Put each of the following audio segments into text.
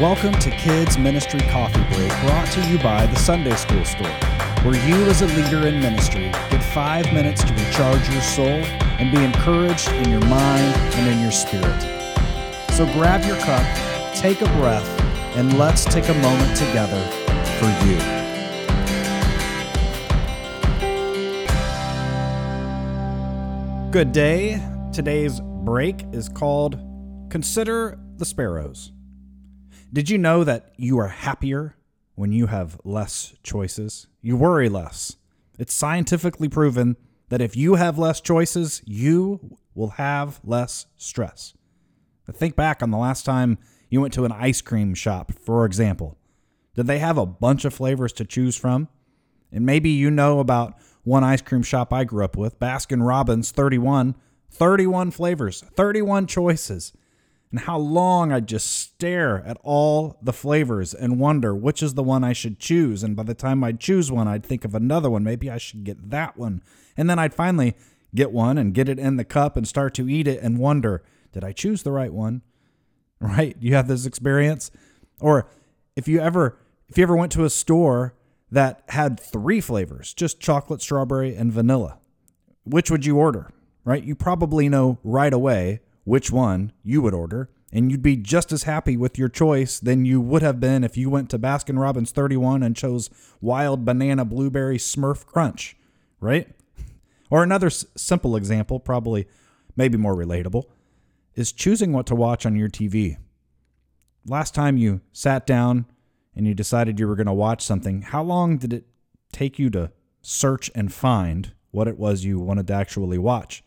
Welcome to Kids Ministry Coffee Break, brought to you by the Sunday School Store, where you, as a leader in ministry, get five minutes to recharge your soul and be encouraged in your mind and in your spirit. So grab your cup, take a breath, and let's take a moment together for you. Good day. Today's break is called Consider the Sparrows. Did you know that you are happier when you have less choices? You worry less. It's scientifically proven that if you have less choices, you will have less stress. Think back on the last time you went to an ice cream shop, for example. Did they have a bunch of flavors to choose from? And maybe you know about one ice cream shop I grew up with, Baskin Robbins 31, 31 flavors, 31 choices. And how long I'd just stare at all the flavors and wonder which is the one I should choose. And by the time I'd choose one, I'd think of another one. Maybe I should get that one. And then I'd finally get one and get it in the cup and start to eat it and wonder, did I choose the right one? Right? You have this experience? Or if you ever if you ever went to a store that had three flavors, just chocolate, strawberry, and vanilla, which would you order? Right? You probably know right away which one you would order, and you'd be just as happy with your choice than you would have been if you went to Baskin Robbins 31 and chose wild banana blueberry Smurf Crunch, right? Or another s- simple example, probably maybe more relatable, is choosing what to watch on your TV. Last time you sat down and you decided you were going to watch something, how long did it take you to search and find what it was you wanted to actually watch?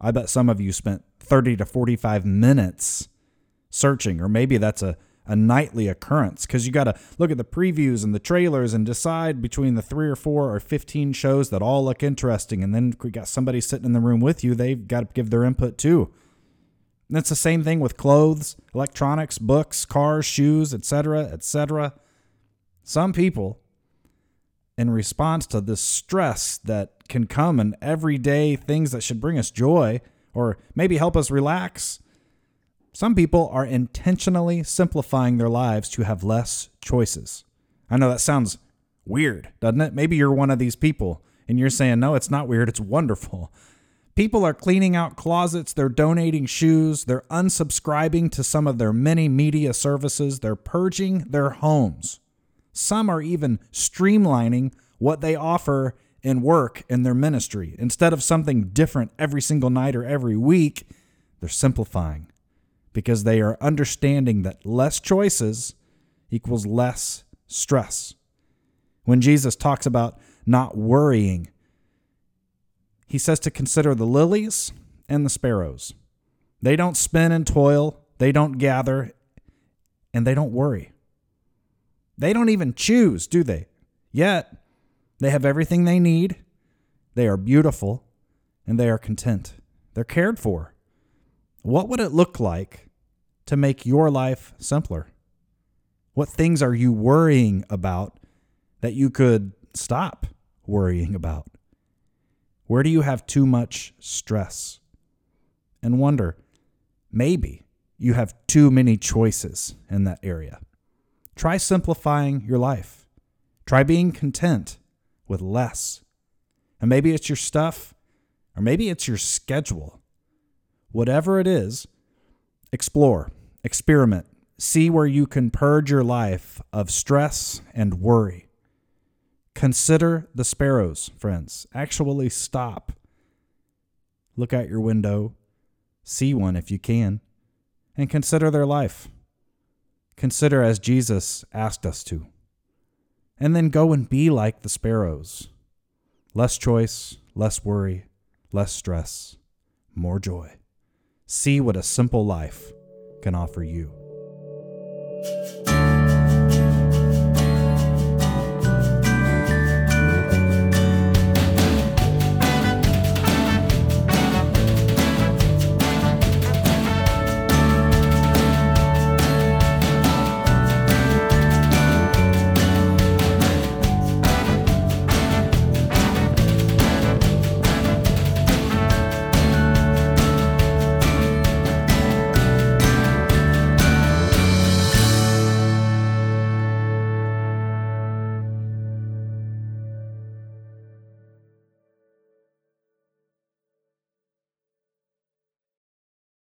I bet some of you spent 30 to 45 minutes searching, or maybe that's a, a nightly occurrence because you got to look at the previews and the trailers and decide between the three or four or 15 shows that all look interesting. And then we got somebody sitting in the room with you, they've got to give their input too. And it's the same thing with clothes, electronics, books, cars, shoes, etc., etc. Some people, in response to this stress that can come and everyday things that should bring us joy or maybe help us relax, some people are intentionally simplifying their lives to have less choices. I know that sounds weird, doesn't it? Maybe you're one of these people and you're saying, no, it's not weird, it's wonderful. People are cleaning out closets, they're donating shoes, they're unsubscribing to some of their many media services, they're purging their homes. Some are even streamlining what they offer in work in their ministry. Instead of something different every single night or every week, they're simplifying because they are understanding that less choices equals less stress. When Jesus talks about not worrying, he says to consider the lilies and the sparrows. They don't spin and toil, they don't gather, and they don't worry. They don't even choose, do they? Yet, they have everything they need, they are beautiful, and they are content. They're cared for. What would it look like to make your life simpler? What things are you worrying about that you could stop worrying about? Where do you have too much stress? And wonder, maybe you have too many choices in that area. Try simplifying your life. Try being content with less. And maybe it's your stuff, or maybe it's your schedule. Whatever it is, explore, experiment, see where you can purge your life of stress and worry. Consider the sparrows, friends. Actually stop. Look out your window, see one if you can, and consider their life. Consider as Jesus asked us to. And then go and be like the sparrows less choice, less worry, less stress, more joy. See what a simple life can offer you.